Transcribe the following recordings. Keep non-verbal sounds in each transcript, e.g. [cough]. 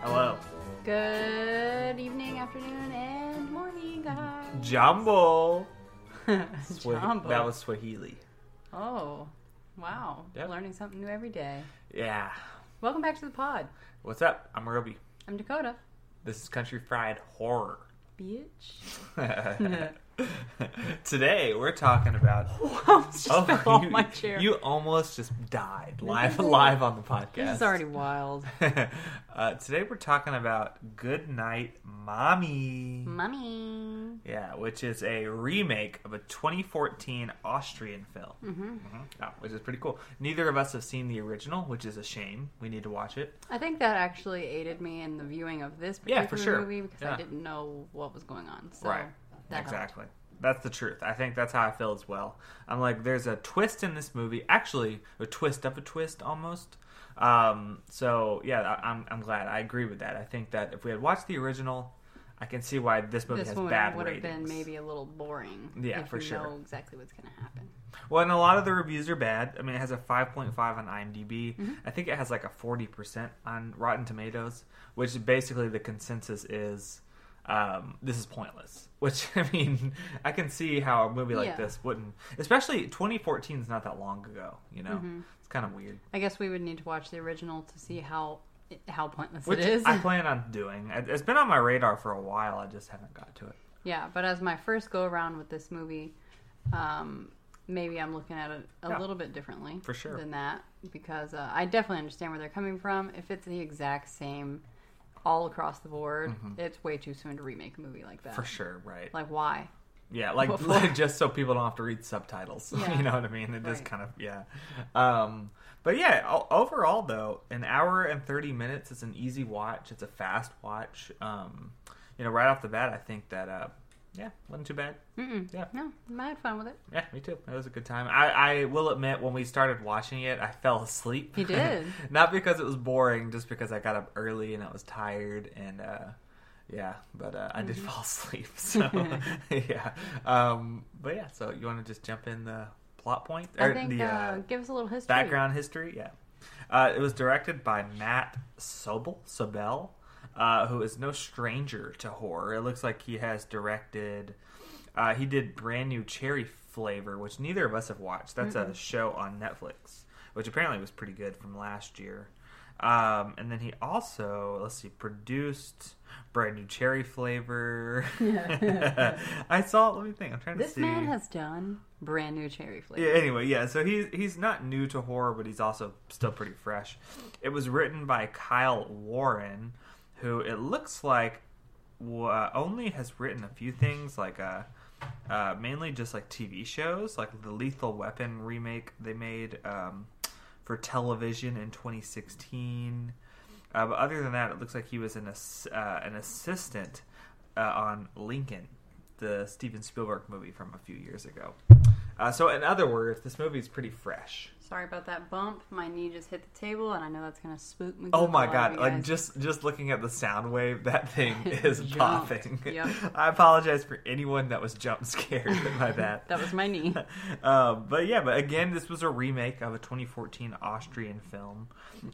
Hello. Good evening, afternoon, and morning, guys. Jumbo. [laughs] Swa- Jumbo. That was Swahili. Oh, wow. Yep. Learning something new every day. Yeah. Welcome back to the pod. What's up? I'm Roby. I'm Dakota. This is Country Fried Horror. Bitch. [laughs] [laughs] Today we're talking about. [laughs] just Oh, fell off you, my chair. you almost just died live live on the podcast. this is already wild. [laughs] uh, today we're talking about Good Night, Mommy. Mommy. Yeah, which is a remake of a 2014 Austrian film, hmm oh, which is pretty cool. Neither of us have seen the original, which is a shame. We need to watch it. I think that actually aided me in the viewing of this Yeah, particular for sure. movie because Yeah. I didn't know what was going on. So right. That helped. exactly. That's the truth. I think that's how I feel as well. I'm like, there's a twist in this movie. Actually, a twist of a twist almost. Um, so yeah, I, I'm I'm glad. I agree with that. I think that if we had watched the original, I can see why this movie This has bad would have been maybe a little boring. Yeah, if for you sure. know exactly what's going to happen. Well, and a lot of the reviews are bad. I mean, it has a 5.5 on IMDb. Mm-hmm. I think it has like a 40% on Rotten Tomatoes, which basically the consensus is um, this is pointless. [laughs] Which, I mean, I can see how a movie like Yeah. this wouldn't. Especially 2014 is not that long ago, you know? Mhm. It's kind of weird. I guess we would need to watch the original to see how how pointless Which it is. I plan on doing. It- It's been on my radar for a while. I just haven't got to it. yeah, but as my first go around with this movie, um, maybe I'm looking at it a Yeah. little bit differently For sure. than that because uh, I definitely understand where they're coming from. If it's the exact same all across the board, it's way too soon to remake a movie like that. Mm-hmm. For sure, right. Like why? Yeah, like, [laughs] like [laughs] just so people don't have to read subtitles. [laughs] Yeah. you know what I mean? It is Right. kind of yeah. Um, but yeah, overall though, an hour and thirty minutes is an easy watch. It's a fast watch. Um, you know, right off the bat, I think that uh, yeah, wasn't too bad. Mm-mm. Yeah. No, I had fun with it. Yeah, me too. It was a good time. I, I will admit, when we started watching it, I fell asleep. You [laughs] did? Not because it was boring, just because I got up early and I was tired, and uh, yeah, but uh, I did Mm-hmm. fall [laughs] asleep. So [laughs] yeah, um, but yeah. So you want to just jump in the plot point I think the uh, uh, give us a little history. background history? Yeah, uh, it was directed by Matt Sobel. Sobel. Uh, who is no stranger to horror. It looks like he has directed. Uh, he did brand new cherry flavor, which neither of us have watched. That's a show on Netflix, which apparently was pretty good from last year. Um, and then he also, let's see, produced brand new cherry flavor. [laughs] [laughs] I saw. Let me think. I'm trying to This see. This man has done brand new cherry flavor. Yeah, anyway, yeah, so he's he's not new to horror, but he's also still pretty fresh. It was written by Kyle Warren, who it looks like only has written a few things, like uh, uh, mainly just like TV shows, like the Lethal Weapon remake they made um, for television in 2016. Uh, but other than that, it looks like he was an ass- uh, an assistant uh, on Lincoln, the Steven Spielberg movie from a few years ago. Uh, so, in other words, this movie is pretty fresh. Sorry about that bump. My knee just hit the table, and I know that's gonna spook me. Oh my a lot of god! Like just just looking at the sound wave, that thing [laughs] is popping. Yep. [laughs] I apologize for anyone that was jump scared [laughs] by that. that was my knee. uh, but yeah, but again, this was a remake of a 2014 Austrian film,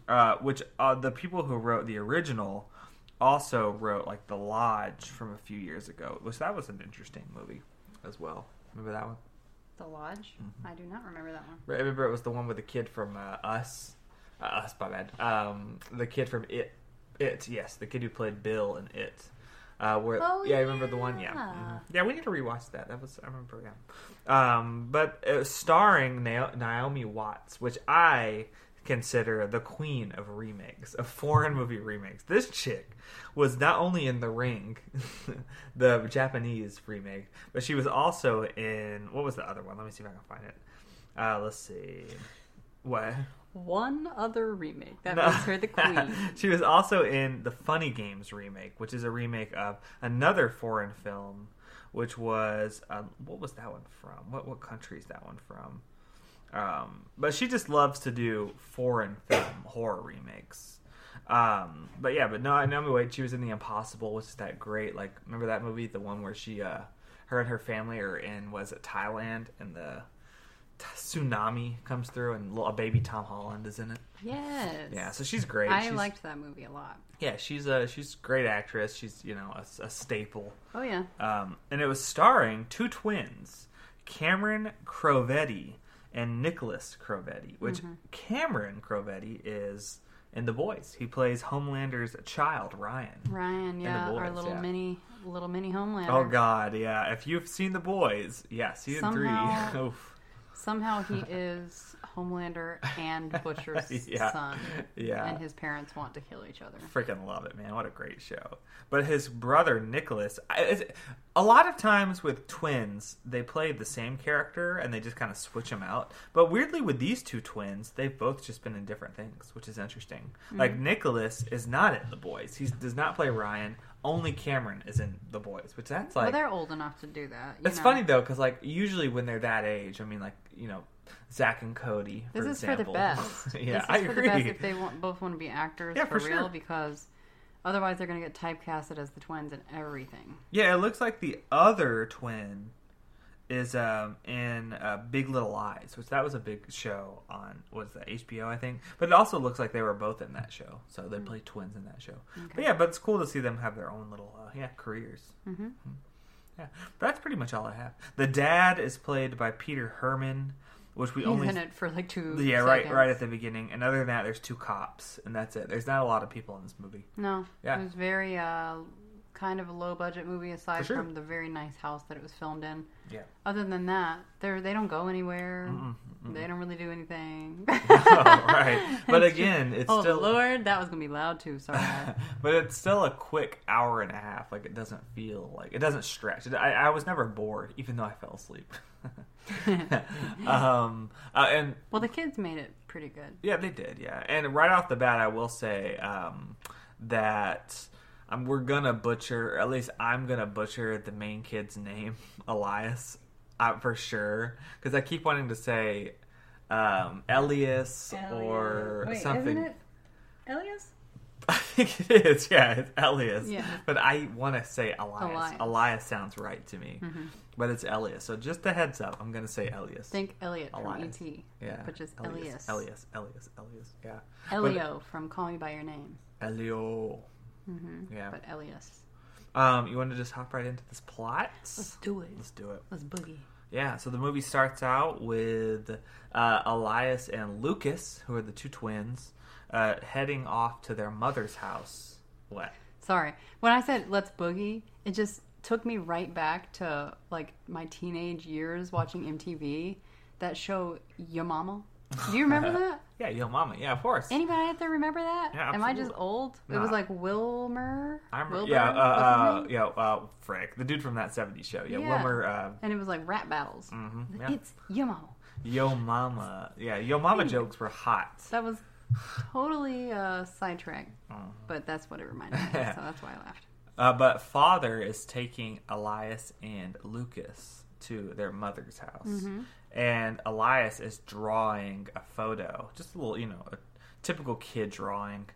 uh, which uh, the people who wrote the original also wrote like The Lodge from a few years ago, which that was an interesting movie as well. Remember that one? The Lodge. Mm-hmm. I do not remember that one. Right, I remember it was the one with the kid from uh, Us. Uh, us, my bad. Um, the kid from It. It, yes, the kid who played Bill in It. Uh, where, Oh, yeah, yeah, I remember the one. Yeah, yeah. Mhm. yeah. We need to rewatch that. That was I remember. Yeah, um, but uh, starring Na- Naomi Watts, which I consider the queen of remakes, of foreign movie remakes. This chick was not only in The Ring, [laughs] the Japanese remake, but she was also in what was the other one? Let me see if I can find it. Uh, let's see. What? One other remake that No. makes her the queen. [laughs] she was also in the Funny Games remake, which is a remake of another foreign film, which was um, what was that one from? What what country is that one from? Um, but she just loves to do foreign film [coughs] horror remakes. Um, but yeah, but no, i Naomi Watts, she was in The Impossible, which is that great. Like, remember that movie, the one where she uh, her and her family are in was it Thailand and the t- tsunami comes through and a baby Tom Holland is in it. Yes. Yeah, so she's great. I she's, liked that movie a lot. Yeah, she's a she's a great actress. She's you know a, a staple. Oh yeah. Um, and it was starring two twins, Cameron Crovetti and Nicholas Crovetti. Which mm-hmm. Cameron Crovetti is in The Boys. He plays Homelander's child, Ryan. Ryan, yeah, our boys, little yeah. mini little mini Homelander. Oh God, yeah. If you've seen The Boys, yeah, season Somehow- three. [laughs] Somehow he is Homelander and [laughs] Butcher's Yeah. son. Yeah. And his parents want to kill each other. freaking love it, man. What a great show. But his brother Nicholas, I- a lot of times with twins, they play the same character and they just kind of switch them out. But weirdly, with these two twins, they've both just been in different things, which is interesting. Like mm. Nicholas is not in The Boys. He does not play Ryan. Only Cameron is in The Boys, which that's like. well, they're old enough to do that. you it's know. funny though, because like usually when they're that age, I mean, like you know, Zach and Cody. For This is example. [laughs] for the best. yeah, this is I for agree. the best if they want, both want to be actors Yeah, for, for real sure. because otherwise they're going to get typecasted as the twins and everything. Yeah, it looks like the other twin is um, in uh, Big Little Lies, which that was a big show on was that HBO, I think. But it also looks like they were both in that show, so they play twins in that show. But yeah, but it's cool to see them have their own little uh, yeah careers. Mhm. Yeah, but that's pretty much all I have. The dad is played by Peter Hermann, which we He's only in it for like two. yeah right right at the beginning. And other than that, there's two cops, and that's it. There's not a lot of people in this movie. No, Yeah. it was very uh, kind of a low budget movie aside sure. from the very nice house that it was filmed in. Yeah. Other than that, they they don't go anywhere. Mm-mm, mm-mm. They don't really do anything. oh, [laughs] [laughs] right. But again, it's still. oh still Lord, that was gonna be loud too. Sorry. [laughs] but it's still a quick hour and a half. Like it doesn't feel like it doesn't stretch. I, I was never bored, even though I fell asleep. um, uh, and well, the kids made it pretty good. yeah, they did. Yeah, and right off the bat, I will say um, that um, we're gonna butcher, or at least I'm gonna butcher the main kid's name, [laughs] Elias, uh, for sure, because I keep wanting to say um, Elias or something. Elias? [laughs] I think it is. Yeah, it's Elias. Yeah. But I want to say Elias. Elias. Elias sounds right to me. Mhm. But it's Elias. So just a heads up, I'm going to say Elias. Think Elliot from ET, yeah. but just Elias. Elias. Elias. Elias. Elias. Yeah. Elio from Call Me by Your Name. Elio. Hmm Yeah. But Elias. Um, you want to just hop right into this plot? Let's do it. Let's do it. Let's boogie. Yeah, so the movie starts out with uh, Elias and Lucas, who are the two twins, uh, heading off to their mother's house. What? Sorry. When I said let's boogie, it just took me right back to like my teenage years watching MTV. That show Yo Mama. Do you remember [laughs] that? Yeah, Yo Mama. Yeah, of course. Anybody out there remember that? Yeah, Am I just old? It was like Wilmer. I remember, Wilbur? yeah, uh, What's his uh, name? yeah, uh, Frick, the dude from that '70s show. Yeah, Yeah. Wilmer. Uh, And it was like rap battles. mhm, yeah. It's Yo Mama. Yo Mama. Yeah, Yo Mama jokes were hot. That was totally uh, sidetracked, Mhm. but that's what it reminded me of, so that's why I laughed. [laughs] Uh, but father is taking Elias and Lucas to their mother's house, Mhm. And Elias is drawing a photo, just a little, you know, a typical kid drawing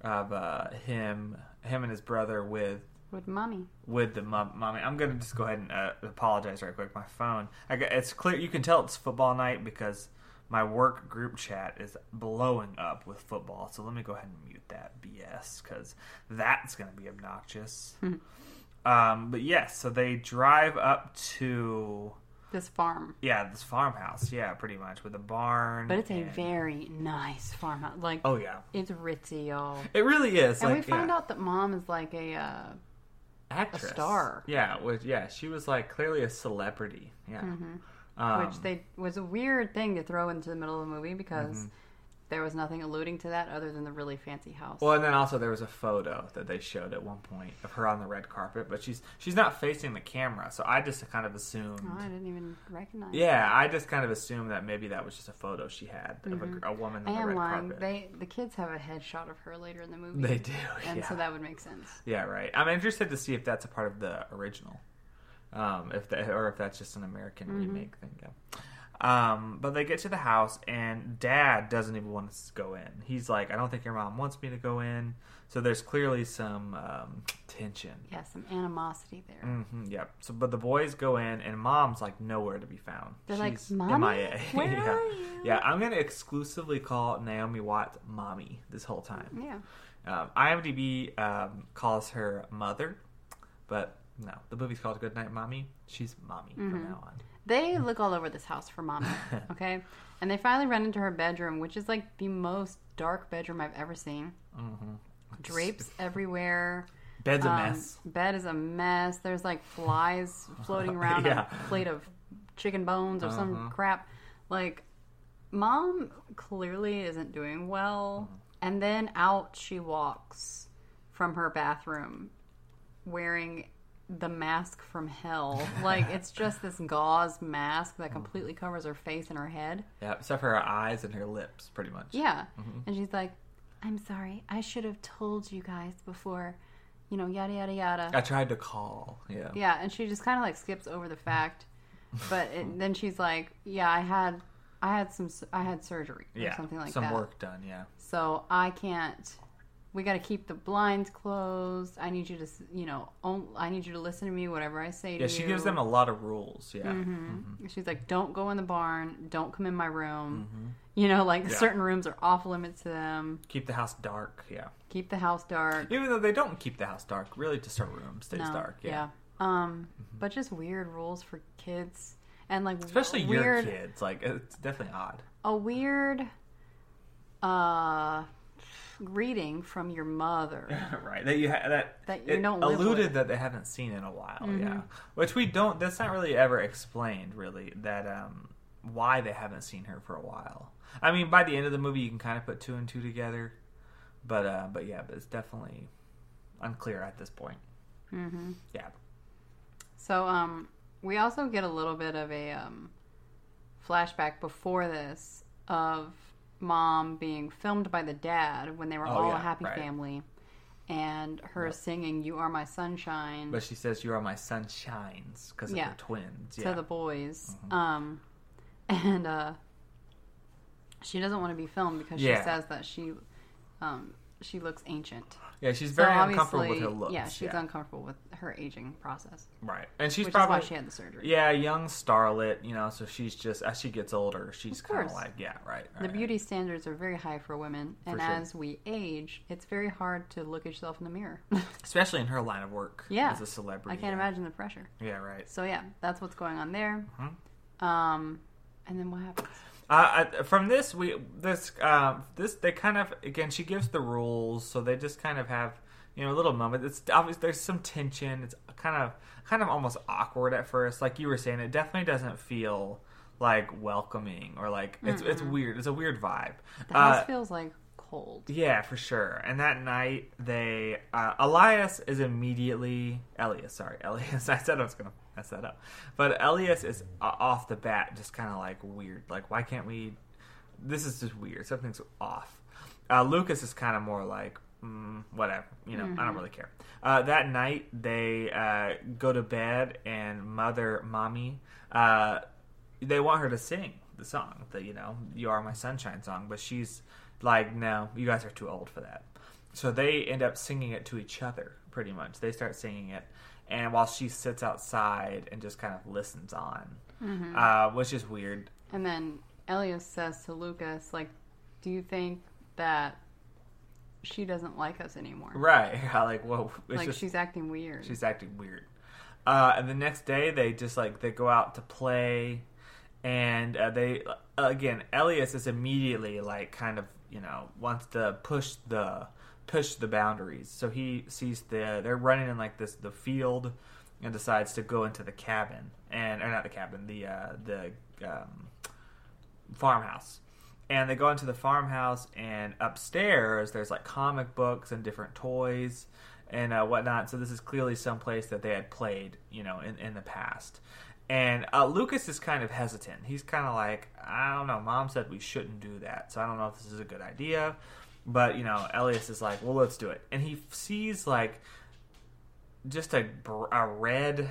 of uh, him, him and his brother with With mommy. with the mom, mommy. I'm gonna just go ahead and uh, apologize right quick. My phone, I got, it's clear. You can tell it's football night because my work group chat is blowing up with football. So let me go ahead and mute that BS because that's gonna be obnoxious. um, but yes, so they drive up to This farm. yeah this farmhouse. Yeah, pretty much with a barn. But it's a and- very nice farmhouse. Like, oh yeah, it's ritzy, y'all. it really is. And like, we find yeah. out that mom is like a, uh, actress star. Yeah, yeah, she was like clearly a celebrity. Yeah. mhm. Um, which they was a weird thing to throw into the middle of the movie because Mm-hmm. There was nothing alluding to that other than the really fancy house. Well, and then also there was a photo that they showed at one point of her on the red carpet, but she's she's not facing the camera, so I just kind of assumed. Oh, I didn't even recognize. Yeah, I just kind of assumed that maybe that was just a photo she had of Mhm. a, a woman I on the am lying. carpet. They the kids have a headshot of her later in the movie. They do, and yeah. so that would make sense. Yeah, right. I'm interested to see if that's a part of the original, um, if that or if that's just an American Mhm. remake thing. Yeah. Um, but they get to the house, and Dad doesn't even want us to go in. He's like, "I don't think your mom wants me to go in." So there's clearly some um, tension. Yeah, some animosity there. hmm yep. So, but the boys go in, and Mom's like nowhere to be found. They're like, She's "Mommy? MIA. [laughs] Where yeah. are you?" Yeah, I'm gonna exclusively call Naomi Watts "mommy" this whole time. Yeah. Um, IMDb um, calls her mother, but no, the movie's called Good Night Mommy. She's mommy Mm-hmm. from now on. They look all over this house for mommy, [laughs] okay? And they finally run into her bedroom, which is like the most dark bedroom I've ever seen. hmm Drapes [laughs] everywhere. Bed's a Um, mess. Bed is a mess. There's like flies floating [laughs] around Yeah. a plate of chicken bones or some Uh-huh. crap. Like, mom clearly isn't doing well. Mm-hmm. And then out she walks from her bathroom wearing the mask from hell. Like, it's just this gauze mask that completely covers her face and her head. Yeah, except for her eyes and her lips, pretty much. Yeah. Mm-hmm. And she's like, I'm sorry. I should have told you guys before, you know, yada, yada, yada. I tried to call. Yeah. Yeah, and she just kind of like skips over the fact, but it, then she's like, "Yeah, I had, I had some, I had surgery or Yeah, something like some that. work done. Yeah. So I can't. We got to keep the blinds closed. I need you to, you know, I need you to listen to me, whatever I say to you. Yeah, she you. gives them a lot of rules. Yeah. hmm She's like, "Don't go in the barn. Don't come in my room." You know, like Mm-hmm. Yeah. certain rooms are off limits to them. Keep the house dark. Yeah. Keep the house dark. Even though they don't keep the house dark, really, just her room stays No, dark. Yeah. Mm-hmm. Um, but just weird rules for kids and like Especially weird, your kids. Like it's definitely odd. a weird uh reading from your mother. [laughs] right. That you ha- that That you don't alluded. Mm-hmm. that they haven't seen in a while. Yeah. Which we don't. That's not really ever explained. Really, that um why they haven't seen her for a while. I mean, by the end of the movie, you can kind of put two and two together. But uh, but yeah, but it's definitely unclear at this point. hmm Yeah. So um, we also get a little bit of a um flashback before this of mom being filmed by the dad when they were Oh, all yeah, a happy right. family, and her Yep. singing "You Are My Sunshine." But she says you are my sunshines because of Yeah. her twins. to the boys. Mhm. Um, [laughs] and uh, she doesn't want to be filmed because she Yeah. says that she um, she looks ancient. yeah, she's So very uncomfortable with her looks. Yeah, she's yeah. uncomfortable with her aging process, right, and she's probably why she had the surgery. yeah, young starlet. You know, so she's just as she gets older, she's kind of like yeah, right. The beauty standards are very high for women, and sure. as we age, it's very hard to look at yourself in the mirror. [laughs] especially in her line of work. Yeah. as a celebrity. I can't yeah. imagine the pressure. Yeah, right. So yeah, that's what's going on there. Mhm. Um, and then what happens? Uh, from this, we this uh, this they kind of again she gives the rules, so they just kind of have you know a little moment. It's obvious there's some tension. It's kind of kind of almost awkward at first, like you were saying. It definitely doesn't feel like welcoming or like it's it's weird. It's a weird vibe. The house Uh, feels like cold. yeah, for sure. And that night, they uh, Elias is immediately Elias. Sorry, [laughs] Elias. I said I was gonna mess that up, but Elias is uh, off the bat just kind of like weird. Like, why can't we? This is just weird. Something's off. Uh, Lucas is kind of more like mm, whatever. You know, I don't really care. Uh, that night, they uh, go to bed, and mother, mommy, uh, they want her to sing the song, the you know, "You Are My Sunshine" song, but she's like, "No, you guys are too old for that." So they end up singing it to each other, pretty much. They start singing it, and while she sits outside and just kind of listens on, uh, which is weird. And then Elias says to Lucas, like, do you think that she doesn't like us anymore? Right? [laughs] like, whoa, like just, she's acting weird. she's acting weird. Uh, and the next day, they just like they go out to play, and uh, they again, Elias is immediately like kind of you know wants to push the push the boundaries. So he sees the they're running in like this the field, and decides to go into the cabin and or not the cabin the uh, the um, farmhouse. And they go into the farmhouse, and upstairs there's like comic books and different toys and uh, whatnot. So this is clearly some place that they had played, you know, in, in the past. And uh, Lucas is kind of hesitant. He's kind of like, I don't know. Mom said we shouldn't do that, so I don't know if this is a good idea. But you know, Elias is like, well, let's do it. And he sees like just a, br- a red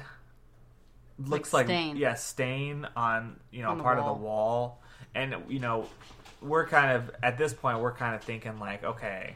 looks Like like, stain. yeah stain on you know On part of the wall, and you know we're kind of at this point we're kind of thinking like okay.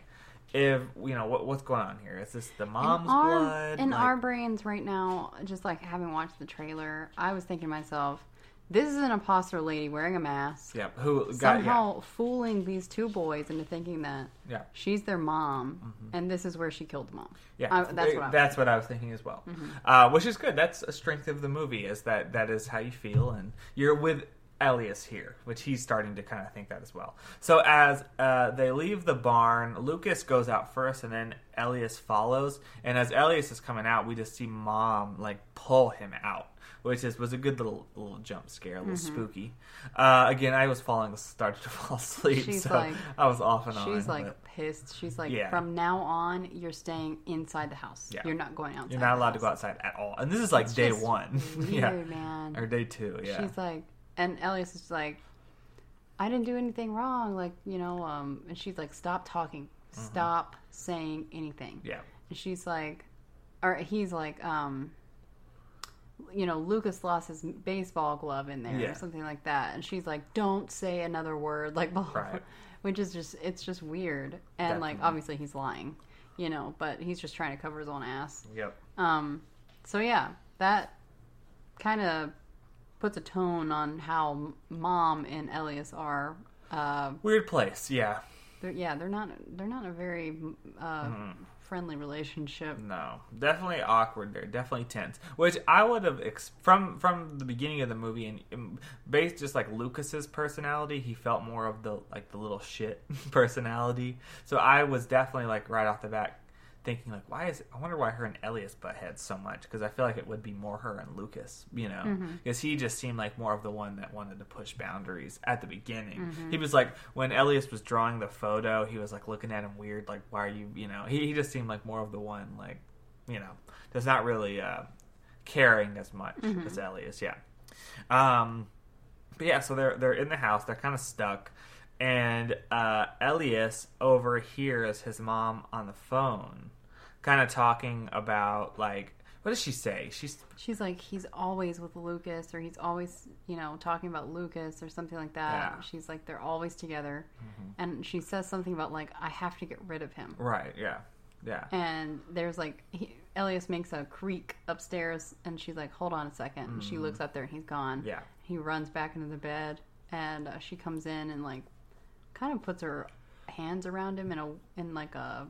If you know what what's going on here, is this the mom's in our, blood? in Like- our brains right now, just like having watched the trailer, I was thinking to myself, this is an imposter lady wearing a mask, yeah, who got somehow fooling these two boys into thinking that yeah, yeah. she's their mom, and this is where she killed the mom. Yeah, I- that's what I was that's what I was thinking as well. Uh, which is good. That's a strength of the movie is that that is how you feel, and you're with Elias here, which he's starting to kind of think that as well. So as uh, they leave the barn, Lucas goes out first, and then Elias follows. And as Elias is coming out, we just see Mom like pull him out. Which is was a good little little jump scare, a little Mm-hmm. spooky. Uh, again, I was falling, started to [laughs] fall asleep, She's so like- I was off and on. She's like but- pissed. She's like, Yeah. from now on, you're staying inside the house. Yeah. You're not going outside. You're not allowed to go outside at all. And this is like It's day one. [laughs] Weird, yeah. man. Or day two, yeah. She's like, and Elias is like, I didn't do anything wrong. Like, you know, um, and she's like, stop talking. Stop saying anything. Mm-hmm. yeah. And she's like, or he's like, um, you know, Lucas lost his baseball glove in there Yeah. or something like that. And she's like, don't say another word. Like. [laughs] Right. which is just, it's just weird. And like, obviously he's lying, you know, but he's just trying to cover his own ass. Yep. Um, so yeah, that kind of puts a tone on how mom and Elias are. Uh, Weird place, yeah. they're, yeah, they're not they're not a very uh, Mm-hmm. friendly relationship. No, definitely awkward there. Definitely tense. Which I would have ex- from from the beginning of the movie and um, based just like Lucas's personality, he felt more of the like the little shit [laughs] personality. So I was definitely like right off the bat thinking like, why is it, I wonder why her and Elias butt heads so much because I feel like it would be more her and Lucas, you know, because he just seemed like more of the one that wanted to push boundaries at the beginning. He was like when Elias was drawing the photo, he was like looking at him weird, like why are you, you know, he, he just seemed like more of the one like, you know, does not really uh, caring as much as Elias, yeah. Um, but yeah, so they're they're in the house. They're kind of stuck, and uh, Elias overhears his mom on the phone, kind of talking about like what does she say? She's She's like, he's always with Lucas, or he's always, you know, talking about Lucas or something like that. Yeah. Mm-hmm. She's like, they're always together, and she says something about like, I have to get rid of him. right, yeah, yeah, And there's like, he, Elias makes a creak upstairs, and she's like, hold on a second. And she looks up there, and he's gone. Mm-hmm. yeah, He runs back into the bed, and uh, she comes in and like, kind of puts her hands around him in a in like a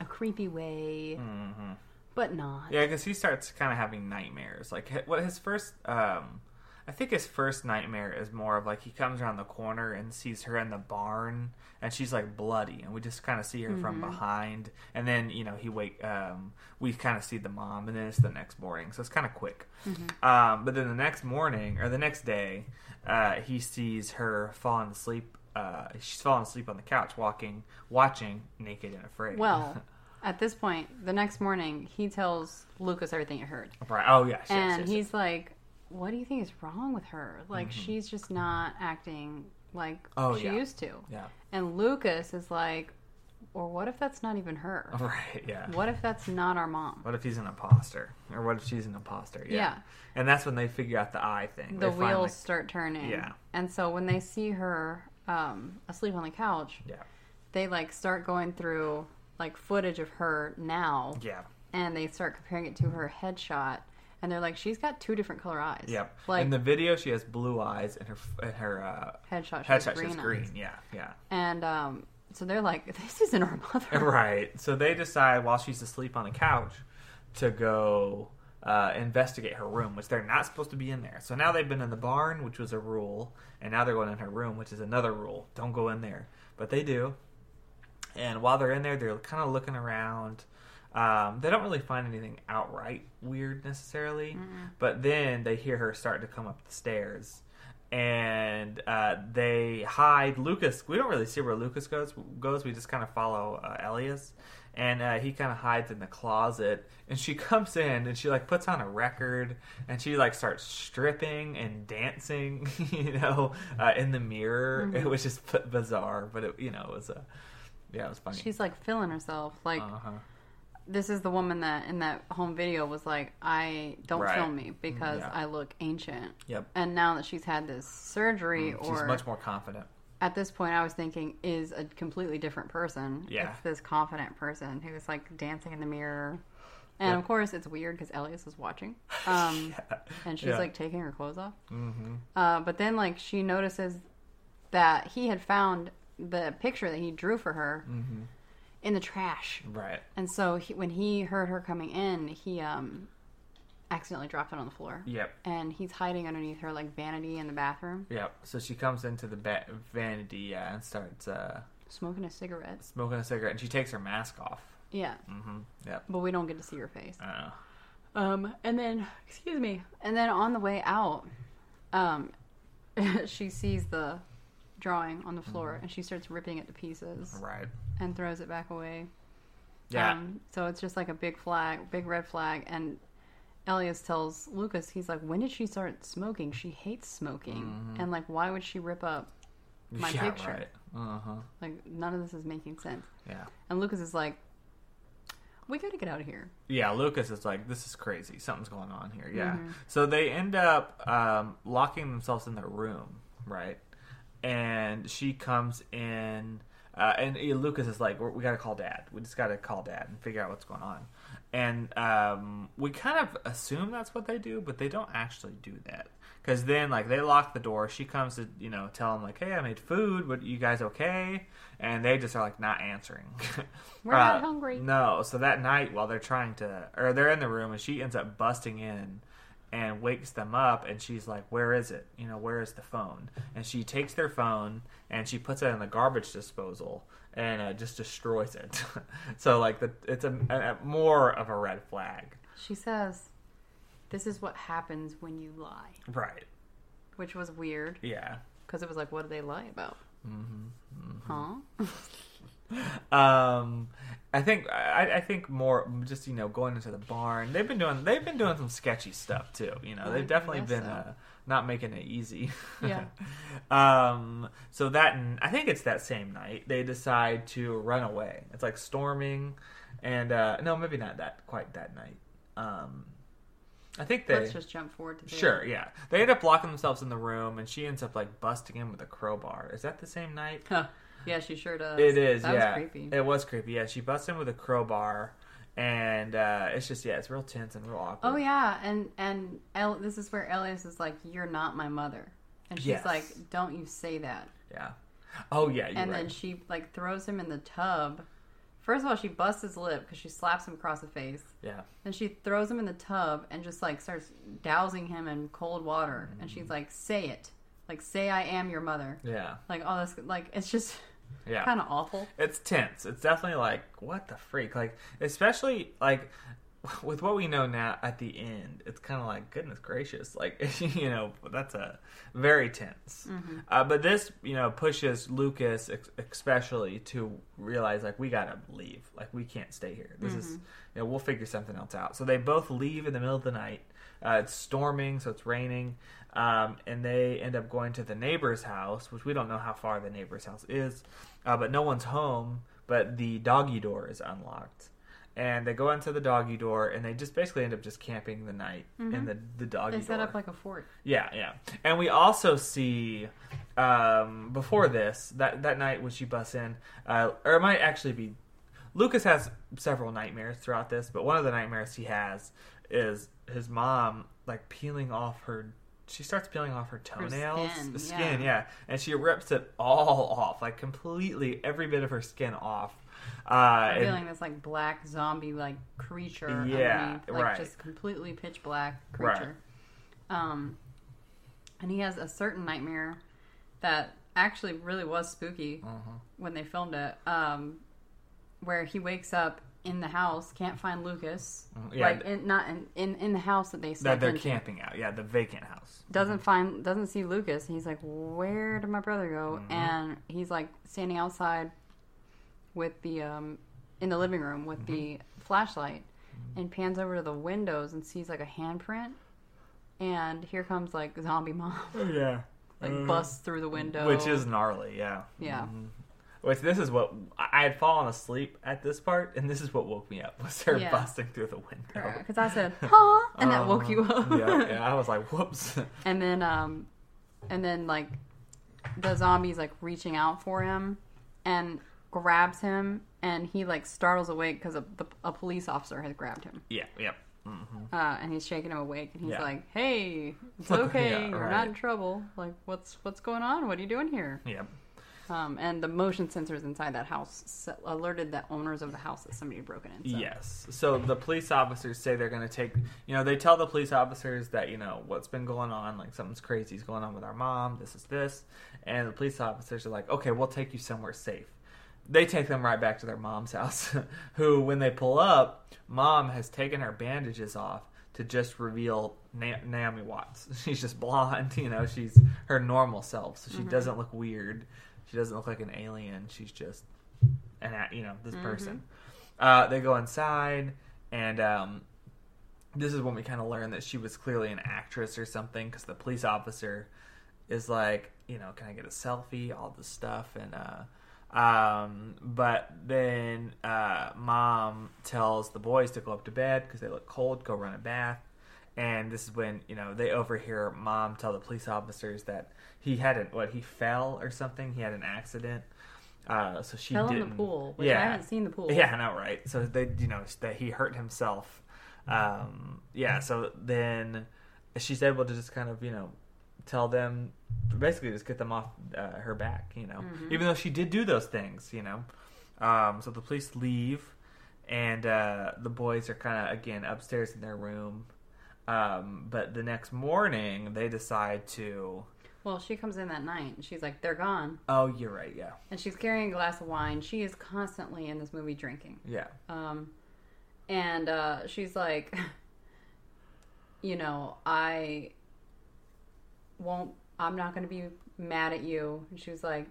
a creepy way, hmm but not. yeah, because he starts kind of having nightmares. Like what his first, um, I think his first nightmare is more of like he comes around the corner and sees her in the barn, and she's like bloody, and we just kind of see her from behind, and then you know he wake, um, we kind of see the mom, and then it's the next morning, so it's kind of quick. Um, but then the next morning or the next day, uh, he sees her falling asleep. Uh, she's falling asleep on the couch, walking, watching, naked and afraid. Well, [laughs] at this point, the next morning, he tells Lucas everything he heard. right? Oh yes, yes, and yes, he's like, What do you think is wrong with her? Like, she's just not acting like Mm-hmm. Oh, she yeah. used to. yeah, And Lucas is like, Or what if that's not even her? [laughs] right, yeah. What if that's not our mom? What if he's an imposter, or what if she's an imposter? Yeah. Yeah. And that's when they figure out the eye thing. The They wheels finally- start turning. Yeah. And so when they see her um, asleep on the couch, Yeah. they like start going through like footage of her now Yeah. and they start comparing it to her headshot and they're like she's got two different color eyes Yep. like in the video, she has blue eyes, and her and her uh, headshot she headshot green, she's green. Yeah, yeah. and um so they're like [laughs] this isn't our mother [laughs] Right. So they decide while she's asleep on the couch to go uh, investigate her room, which they're not supposed to be in there. So now they've been in the barn, which was a rule, and now they're going in her room, which is another rule. Don't go in there. But they do. And while they're in there, they're kind of looking around. Um, they don't really find anything outright weird necessarily, but then they hear her start to come up the stairs, and uh, they hide Lucas. We don't really see where Lucas goes. Goes. We just kind of follow uh, Elias, and uh, he kind of hides in the closet. And she [laughs] comes in and she like puts on a record, and she like starts stripping and dancing, [laughs] you know, uh, in the mirror. [laughs] It was just bizarre, but it, you know, it was a yeah, it was funny. she's like feeling herself like uh-huh. this is the woman that in that home video was like, I don't Right. film me because Yeah. I look ancient. Yep. And now that she's had this surgery, She's or much more confident. At this point, I was thinking, is a completely different person. Yeah. It's this confident person who's like dancing in the mirror. And Yeah. of course, it's weird because Elias is watching. [laughs] Um, and she's Yeah. like taking her clothes off. Mm-hmm. Uh, but then, like, she notices that he had found the picture that he drew for her Mm-hmm. in the trash. Right. And so he, when he heard her coming in, he um, accidentally dropped it on the floor. Yep. And he's hiding underneath her like vanity in the bathroom, Yep. So she comes into the ba- vanity, yeah, and starts uh, smoking a cigarette. smoking a cigarette, and she takes her mask off. Yeah, Mm-hmm. Yep. but we don't get to see her face. I. Um, and then, excuse me, and then on the way out, um, [laughs] she sees the drawing on the floor and she starts ripping it to pieces Right. and throws it back away. Yeah. Um, so it's just like a big flag, big red flag. And Elias tells Lucas, he's like, when did she start smoking? She hates smoking. And like, why would she rip up? my yeah, picture. Right. Uh huh. Like, none of this is making sense. Yeah. And Lucas is like, we gotta get out of here. Yeah, Lucas is like, this is crazy. Something's going on here. Yeah. Mm-hmm. So they end up um, locking themselves in their room, right? And she comes in, uh, and Lucas is like, we got to call dad. We just got to call dad and figure out what's going on. And um, we kind of assume that's what they do, but they don't actually do that. Because then, like, they lock the door. She comes to, you know, tell them, like, hey, I made food. But you guys okay? And they just are, like, not answering. [laughs] We're not hungry. No. So that night, while they're trying to, or they're in the room, and she ends up busting in and wakes them up, and she's like, "Where is it? You know, where is the phone?" And she takes their phone and she puts it in the garbage disposal and uh, just destroys it. [laughs] so like, the it's a, a, more of a red flag, She says, this is what happens when you lie. right? Which was weird Yeah. because it was like, what do they lie about? Mm-hmm. Huh? [laughs] Um, I think I, I think more just you know going into the barn. They've been doing they've been doing some sketchy stuff too. You know they've definitely been so. uh, not making it easy. Yeah. [laughs] um. So that I think it's that same night they decide to run away. It's like storming, and uh no, maybe not that quite that night. Um, I think they Let's just jump forward to the Sure, yeah. They end up locking themselves in the room, and she ends up like busting in with a crowbar. Is that the same night? Huh. Yeah, she sure does. It is. That yeah, was creepy. It was creepy. Yeah, she busts in with a crowbar, and uh, it's just yeah, it's real tense and real awkward. Oh yeah, and and El- this is where Elias is like, "You're not my mother," and she's Yes. like, "Don't you say that?" yeah. Oh yeah, and right. then she like throws him in the tub. First of all, she busts his lip because she slaps him across the face. yeah, Then she throws him in the tub and just like starts dousing him in cold water. And Mm. she's like, "Say it, like say I am your mother." yeah, Like all this, like it's just [laughs] yeah. kind of awful. It's tense. It's definitely like what the freak. Like especially like [laughs] with what we know now at the end, it's kind of like goodness gracious. Like [laughs] you know that's a very tense. Mm-hmm. Uh, but this you know pushes Lucas ex- especially to realize like we gotta leave. Like we can't stay here. This is Mm-hmm. you know we'll figure something else out. So they both leave in the middle of the night. Uh, it's storming, so it's raining. Um, and they end up going to the neighbor's house, which we don't know how far the neighbor's house is, uh, but no one's home. But the doggy door is unlocked, and they go into the doggy door, and they just basically end up just camping the night in the the doggy Mm-hmm. They set door. up like a fort. Yeah, yeah. And we also see um, before this that that night when she busts in, uh, or it might actually be Lucas has several nightmares throughout this, but one of the nightmares he has is his mom like peeling off her. She starts peeling off her toenails, skin, the skin, yeah. yeah. and she rips it all off, like completely every bit of her skin off. Uh, and- feeling this like black zombie like creature Yeah, like right. just completely pitch black Right. creature. Um, and he has a certain nightmare that actually really was spooky Uh-huh. when they filmed it. Um, where he wakes up in the house, can't find Lucas, Mhm, yeah, like in, not in, in in the house that they that they're camping out. Yeah, the vacant house. Doesn't find, doesn't see Lucas. He's like, "Where did my brother go?" Mhm. And he's like standing outside with the um in the living room with the Mm-hmm. flashlight, and pans over to the windows and sees like a handprint. And here comes like zombie mom, Oh yeah, [laughs] like busts through the window, which is gnarly. Yeah, Yeah. Which this is what I had fallen asleep at this part, and this is what woke me up [laughs] was her Yeah. busting through the window. Because I said, huh? And that woke you up. Uh, yeah, yeah, I was like, whoops. [laughs] and then, um, and then like the zombie's like reaching out for him and grabs him, and he like startles awake because a, a police officer has grabbed him. yeah, yeah. hmm Uh, and he's shaking him awake, and he's Yeah. like, "Hey, it's [laughs] okay. Yeah, You're right. not in trouble. Like, what's what's going on? What are you doing here?" Yeah. Um, and the motion sensors inside that house alerted the owners of the house that somebody had broken in. So. Yes. So the police officers say they're going to take, you know, they tell the police officers that, you know, what's been going on, like something's crazy is going on with our mom, this is this. And the police officers are like, okay, we'll take you somewhere safe. They take them right back to their mom's [laughs] house, who, when they pull up, mom has taken her bandages off to just reveal Na- Naomi Watts. [laughs] She's just blonde, you know, she's her normal self, so she doesn't look weird. She doesn't look like an alien. She's just an, you know, this person. Uh, they go inside, and um, this is when we kind of learn that she was clearly an actress or something because the police officer is like, you know, can I get a selfie? All this stuff, and uh, um, but then uh, mom tells the boys to go up to bed because they look cold, go run a bath. And this is when you know they overhear mom tell the police officers that he had an what he fell or something. He had an accident. Uh, so she Fell in didn't. the pool, which yeah, I haven't seen the pool. yeah, I know, right? So they, you know, that he hurt himself. Um, yeah. So then she's able to just kind of, you know, tell them, basically, just get them off uh, her back. You know, even though she did do those things. You know, um, so the police leave, and uh, the boys are kind of again upstairs in their room. Um, but the next morning, they decide to. Well, she comes in that night and she's like, "They're gone," Oh, you're right. Yeah, and she's carrying a glass of wine. She is constantly in this movie drinking. yeah, Um, and uh, she's like, [laughs] you know, I won't. I'm not going to be mad at you. And she was like,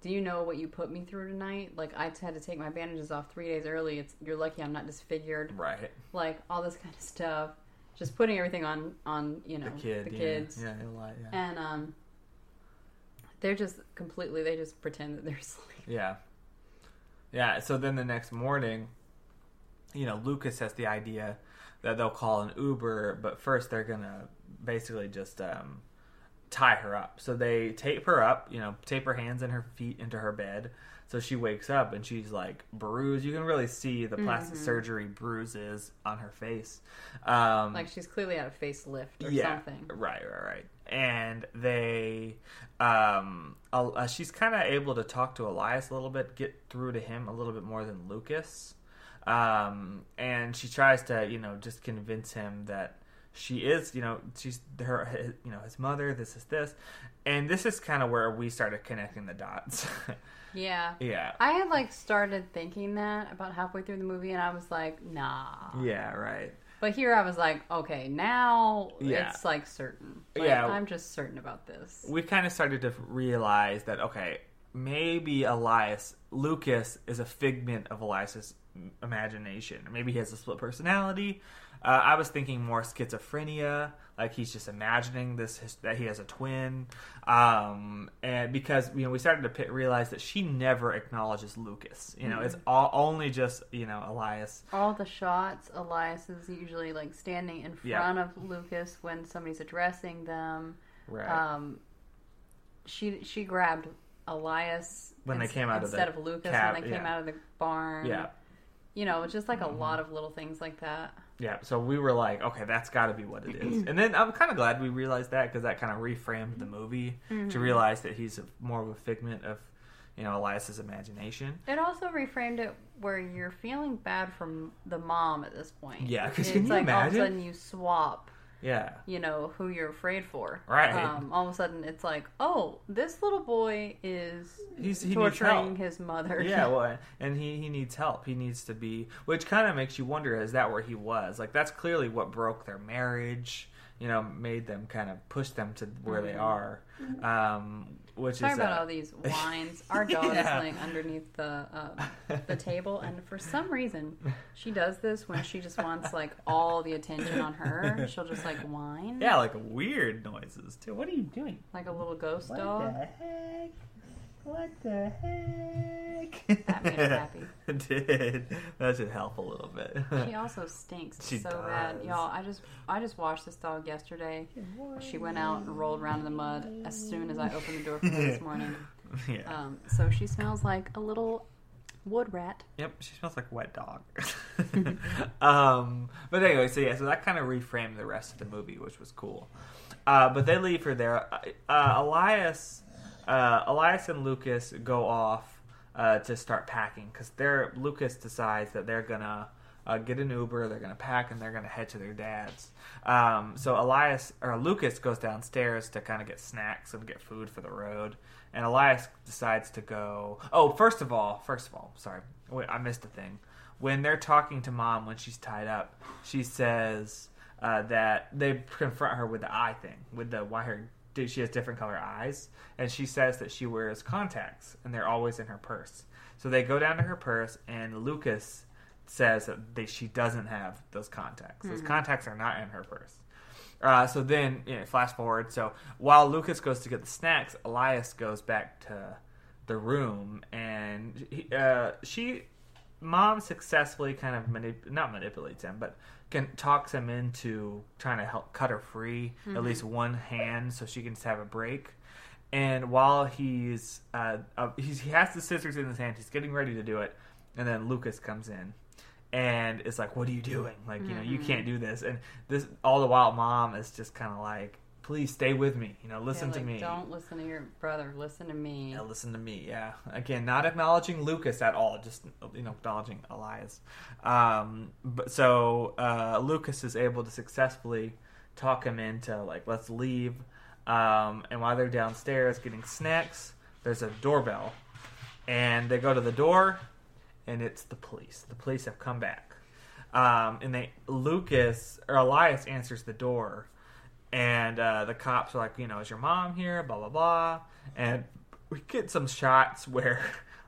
"Do you know what you put me through tonight? Like, I had to take my bandages off three days early. It's you're lucky I'm not disfigured. right. Like all this kind of stuff. Just putting everything on on you know The kid, the yeah. kids." Yeah, a lot, yeah. And um, they're just completely. They just pretend that they're [laughs] asleep. Yeah. Yeah, so then the next morning, you know, Lucas has the idea that they'll call an Uber, but first they're going to basically just um, tie her up. So they tape her up, you know, tape her hands and her feet into her bed. So she wakes up and she's like bruised. You can really see the plastic surgery bruises on her face. Um, Like she's clearly had a facelift or yeah, something. Right, right, right. And they, um, uh, she's kind of able to talk to Elias a little bit, get through to him a little bit more than Lucas. Um, and she tries to, you know, just convince him that she is, you know, she's her, his, you know, his mother. This is this, and this is kind of where we started connecting the dots. [laughs] Yeah. yeah, I had like started thinking that about halfway through the movie, and I was like, nah. yeah, right. But here I was like, okay, now Yeah. it's like certain. Like, Yeah. I'm just certain about this. we kind of started to realize that okay, maybe Elias Lucas is a figment of Elias's imagination. Maybe he has a split personality. Uh, I was thinking more schizophrenia, like he's just imagining this his, that he has a twin. Um, and because you know we started to pi realize that she never acknowledges Lucas. You know, it's all only just you know Elias. All the shots, Elias is usually like standing in Yeah. front of Lucas when somebody's addressing them. Right. Um, she she grabbed Elias When they came out of the instead of Lucas cab, when they came yeah. out of the barn. yeah. You know, it's just like a lot mm-hmm. of little things like that. Yeah, so we were like, okay, that's got to be what it is. And then I'm kind of glad we realized that because that kind of reframed the movie to mm-hmm. realize that he's a, more of a figment of, you know, Elias's imagination. It also reframed it where you're feeling bad from the mom at this point. Yeah, 'cause it's can you like all of imagine? a sudden you swap, Yeah, you know, who you're afraid for. Right. Um, all of a sudden it's like, oh, this little boy is He's- he torturing his mother. yeah. [laughs] Well, and he he needs help. He needs to be, which kind of makes you wonder: is that where he was? Like that's clearly what broke their marriage. You know, made them kind of push them to where they are. Um, which Sorry is about uh, all these [laughs] whines. Our dog Yeah. is laying underneath the um, the table, and for some reason, she does this when she just wants like all the attention on her. She'll just like whine, yeah, like weird noises too. What are you doing? like a little ghost dog. What the heck? what the heck? That made her happy. [laughs] [laughs] did. That should help a little bit. She also stinks She so bad, y'all. I just I just washed this dog yesterday. She went out and rolled around in the mud as soon as I opened the door for her this [laughs] morning. yeah. Um, so she smells like a little wood rat. Yep, she smells like wet dog. [laughs] um, but anyway, so yeah, so that kind of reframed the rest of the movie, which was cool. Uh, but they leave her there. Uh, uh, Elias, uh, Elias and Lucas go off uh, to start packing because they're Lucas decides that they're gonna uh, get an Uber, they're gonna pack, and they're gonna head to their dad's. Um, so Elias or Lucas goes downstairs to kind of get snacks and get food for the road, and Elias decides to go. Oh, first of all, first of all, sorry, wait, I missed a thing. When they're talking to mom when she's tied up, she says uh, that they confront her with the eye thing, with the why her she has different color eyes, and she says that she wears contacts and they're always in her purse. So they go down to her purse, and Lucas says that they, she doesn't have those contacts. Those contacts are not in her purse. Uh, so then, you know, flash forward. So while Lucas goes to get the snacks, Elias goes back to the room, and he, uh, she, mom, successfully kind of manip- not manipulates him, but can talks him into trying to help cut her free, at least one hand, so she can just have a break. And while he's, uh, uh, he's he has the scissors in his hand, he's getting ready to do it, and then Lucas comes in and it's like, "What are you doing? Like, you know, you Mm-hmm. can't do this." And this all the while, mom is just kind of like, "Please stay with me. You know, Yeah, listen to me. Don't listen to your brother. Listen to me. Yeah, listen to me. Yeah. Again, not acknowledging Lucas at all, just you know, acknowledging Elias. Um, but so uh, Lucas is able to successfully talk him into like, let's leave. Um, and while they're downstairs getting snacks, there's a doorbell, and they go to the door, and it's the police. The police have come back, um, and they Lucas or Elias answers the door, and uh, the cops are like, you know, is your mom here? Blah blah blah, and we get some shots [laughs] where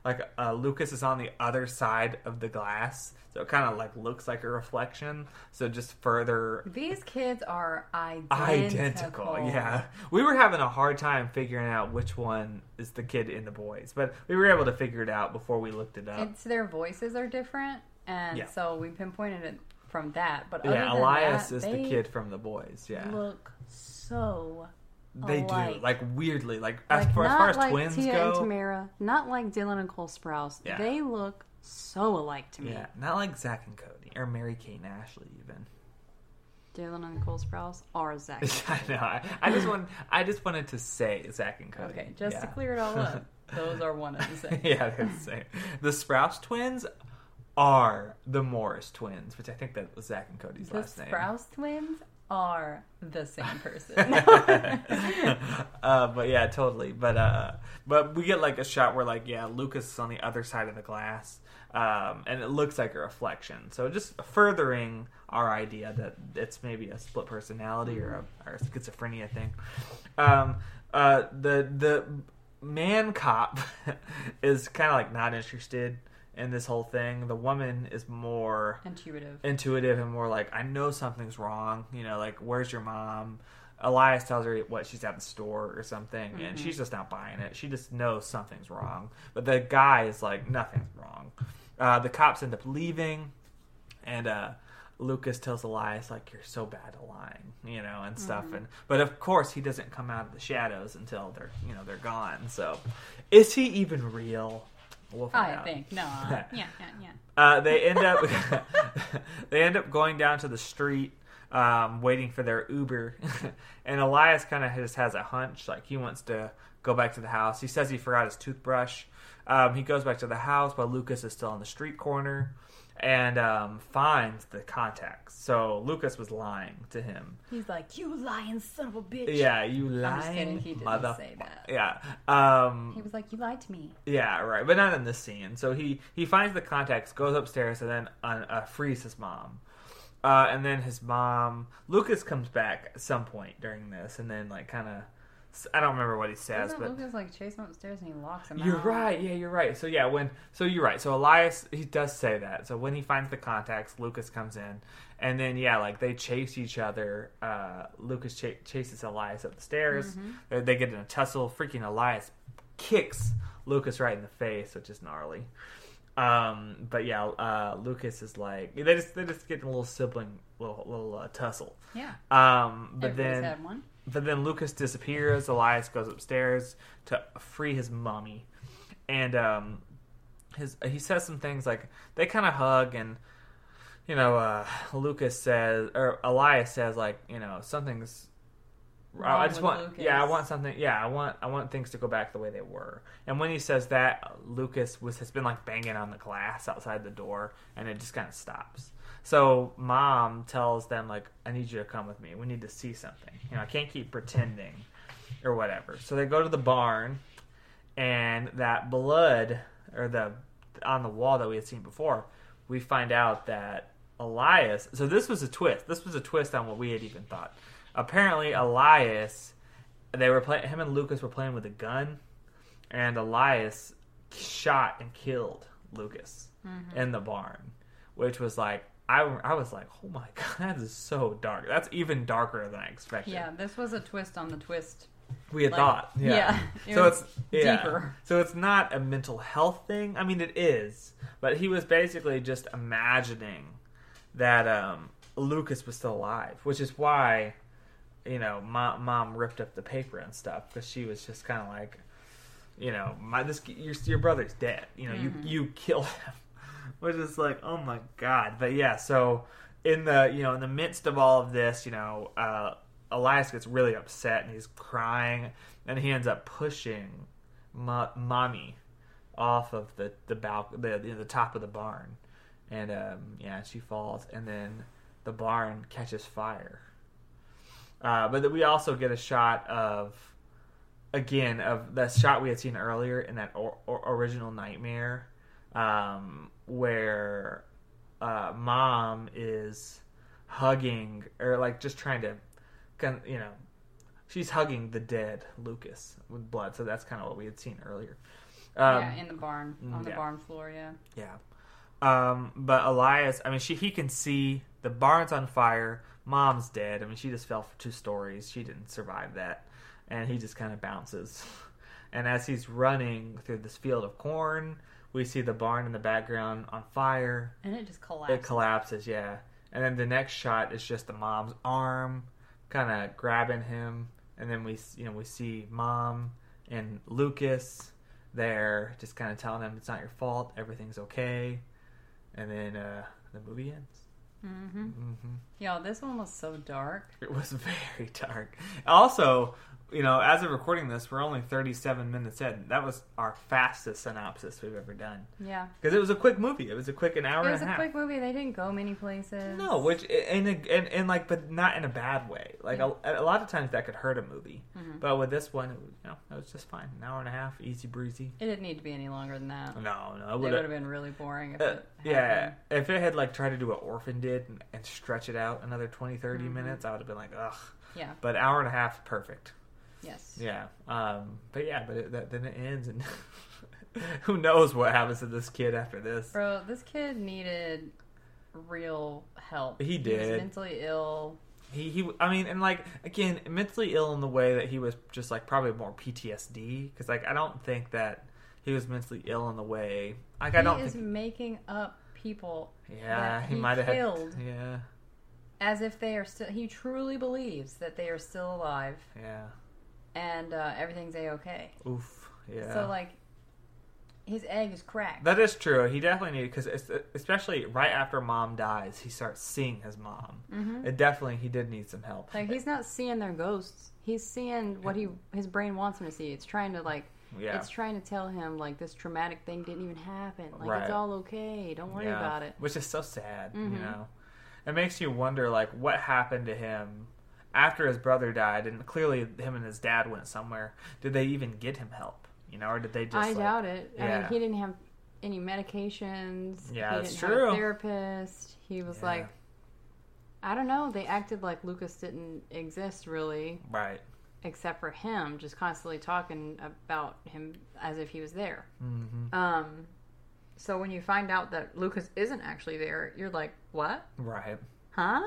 like uh, Lucas is on the other side of the glass, so it kind of like looks like a reflection. So just further These kids are identical. identical. Yeah, we were having a hard time figuring out which one is the kid in the boys, but we were able to figure it out before we looked it up. It's their voices are different, and Yeah. so we pinpointed it from that. But yeah, Elias that, is the kid from the boys. Yeah, Look so they alike. do like weirdly, like as, like far, as far as like twins Tia go. and Tamara, not like Dylan and Cole Sprouse. Yeah. They look so alike to me. Yeah, not like Zach and Cody or Mary Kate and Ashley even. Dylan and Cole Sprouse are Zach. [laughs] I know. I, I just want. I just wanted to say Zach and Cody. okay, just yeah. to clear it all up, [laughs] those are one of the same. [laughs] yeah, they're the same. The Sprouse twins are the Morris twins, which I think that was Zach and Cody's The last name. The Sprouse twins are the same person. [laughs] [laughs] uh, but yeah, totally. But uh, but we get like a shot where like yeah, Lucas is on the other side of the glass, um, and it looks like a reflection. So just furthering our idea that it's maybe a split personality or a, or a schizophrenia thing. Um, uh, the the man cop [laughs] is kind of like not interested in this whole thing. The woman is more Intuitive. intuitive and more like I know something's wrong. You know, like where's your mom? Elias tells her what she's at the store or something, and she's just not buying it. She just knows something's wrong. But the guy is like nothing's wrong. Uh, the cops end up leaving, and uh, Lucas tells Elias like you're so bad at lying, you know, and stuff. And but of course he doesn't come out of the shadows until they're you know they're gone. So is he even real? We'll find I out. think no. [laughs] yeah, yeah, yeah. Uh, they end up [laughs] they end up going down to the street, um, waiting for their Uber, [laughs] and Elias kind of just has a hunch, like he wants to go back to the house. He says he forgot his toothbrush. Um, he goes back to the house but Lucas is still on the street corner, and um, finds the contacts. So Lucas was lying to him. He's like, you lying son of a bitch. Yeah, you lying he didn't mother. say that. Yeah. Um, He was like, you lied to me. yeah, right, but not in this scene. So he he finds the contacts, goes upstairs, and then uh, uh, frees his mom. Uh, and then his mom, Lucas, comes back at some point during this, and then like kind of, I don't remember what he says, Doesn't but Lucas like chase him upstairs and he locks him you're out? right. Yeah, you're right. So yeah, when so you're right. So Elias he does say that. So when he finds the contacts, Lucas comes in, and then yeah, like they chase each other. Uh, Lucas ch- chases Elias up the stairs. Mm-hmm. They, they get in a tussle. Freaking Elias kicks Lucas right in the face, which is gnarly. Um, but yeah, uh, Lucas is like they just they just get in a little sibling little little uh, tussle. Yeah. Um, but Everybody's then had one. But then Lucas disappears. Elias goes upstairs to free his mommy, and um, his he says some things like they kind of hug, and you know, uh, Lucas says or Elias says like you know something's. I- I just want, Lucas. yeah, I want something. Yeah, I want, I want things to go back the way they were. And when he says that, Lucas was has been like banging on the glass outside the door, and it just kind of stops. So mom tells them like, "I need you to come with me. We need to see something. You know, I can't keep pretending, or whatever." So they go to the barn, and that blood or the on the wall that we had seen before, we find out that Elias. So this was a twist. This was a twist on what we had even thought. Apparently, Elias. They were playing. Him and Lucas were playing with a gun, and Elias shot and killed Lucas mm-hmm. in the barn, which was like I, I was like, oh my [laughs] god, that is so dark. That's even darker than I expected. Yeah, this was a twist on the twist. we had like- thought. Yeah, yeah, it so it's yeah. deeper. So it's not a mental health thing. I mean, it is, but he was basically just imagining that um, Lucas was still alive, which is why you know mom, mom ripped up the paper and stuff because she was just kind of like you know my this your, your brother's dead you know Mm-hmm. you you kill him [laughs] which is like oh my god. But yeah so in the you know in the midst of all of this you know uh elias gets really upset and he's crying and he ends up pushing mo- mommy off of the the the, the the top of the barn. And um yeah she falls and then the barn catches fire. Uh, but then we also get a shot of again of the shot we had seen earlier in that or, or original nightmare um, where uh, mom is hugging or like just trying to you know she's hugging the dead lucas with blood so that's kind of what we had seen earlier um, yeah, in the barn on the yeah. barn floor. Yeah. yeah. Um, but Elias, I mean, she he can see the barn's on fire. Mom's dead. I mean, she just fell for two stories. She didn't survive that, and he just kind of bounces. [laughs] And as he's running through this field of corn, we see the barn in the background on fire. And it just collapsed. It collapses, yeah. And then the next shot is just the mom's arm, kind of grabbing him, and then we, you know, we see mom and Lucas there, just kind of telling him it's not your fault, everything's okay, and then uh, the movie ends. mm-hmm. hmm Yo, this one was so dark. It was [laughs] very dark. Also, you know, as of recording this, we're only 37 minutes in. That was our fastest synopsis we've ever done Yeah. because it was a quick movie. It was a quick an hour It was a a half. quick movie. They didn't go many places. No, which in a and, and like, but not in a bad way. Like a, a lot of times that could hurt a movie, Mhm. but with this one, it was, you know, it was just fine. An hour and a half, easy breezy. It didn't need to be any longer than that. No, no, it would have been really boring if Uh, it yeah, if it had like tried to do what Orphan did and, and stretch it out another 20, 30 Mhm. minutes, I would have been like, ugh. Yeah. But hour and a half, perfect. Yes. Yeah. Um. But yeah, but it, that, then it ends, and [laughs] who knows what happens to this kid after this? Bro, this kid needed real help. He was did. mentally ill. He, he I mean and like again mentally ill in the way that he was just like probably more PTSD because like I don't think that he was mentally ill in the way like I don't is think making up people yeah he, he might have had killed. yeah as if they are still. He truly believes that they are still alive yeah and uh, everything's a okay. oof yeah So like, his egg is cracked. that is true he definitely needed because especially right after mom dies he starts seeing his mom hmm it definitely he did need some help Like he's not seeing their ghosts. He's seeing what he his brain wants him to see. It's trying to like yeah it's trying to tell him like this traumatic thing didn't even happen. Like Right. it's all okay. Don't worry Yeah. about it. which is so sad you Mhm. know it makes you wonder like what happened to him after his brother died and clearly him and his dad went somewhere did they even get him help you know or did they just I like, doubt it. I mean, he didn't have any medications. Yeah, he that's didn't true. have a therapist. He was Yeah. like, I don't know. They acted like Lucas didn't exist really, right except for him, just constantly talking about him as if he was there. hmm Um, so when you find out that Lucas isn't actually there, you're like, what? right Huh?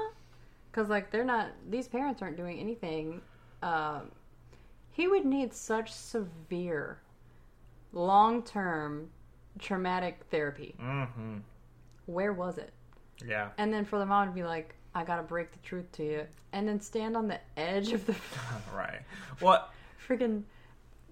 Because like they're not. These parents aren't doing anything. Um, he would need such severe long term traumatic therapy. Mm-hmm. Where was it? Yeah. And then for the mom to be like, I gotta break the truth to you, and then stand on the edge of the [laughs] Right. Well, freaking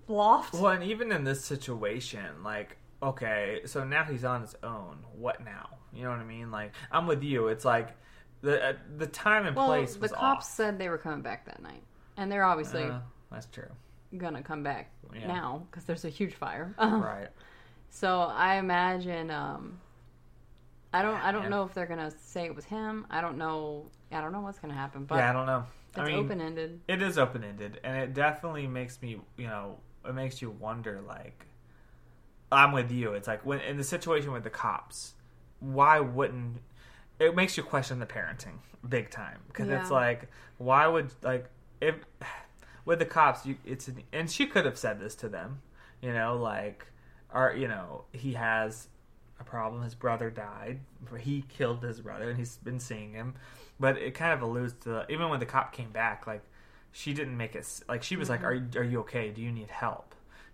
loft. well, and even in this situation, like, okay, so now he's on his own. What now? You know what I mean? Like, I'm with you. It's like the uh, the time and place was. Well, place the cops off. said they were coming back that night, and they're obviously Uh, that's true. gonna come back Yeah. now because there's a huge fire. [laughs] Right. So I imagine. Um, I don't. I don't know if they're gonna say it was him. I don't know. I don't know what's gonna happen. But yeah, I don't know. it's I mean, open ended. it is open ended, and it definitely makes me, you know, it makes you wonder. Like, I'm with you. It's like when in the situation with the cops, why wouldn't it makes you question the parenting big time because it's like why would like if [sighs] with the cops you it's an, and she could have said this to them, you know, like or you know he has a problem. His brother died. He killed his brother, and he's been seeing him. But it kind of alludes to even when the cop came back, like she didn't make it like she was like, mm-hmm. "Are are you okay? Do you need help?"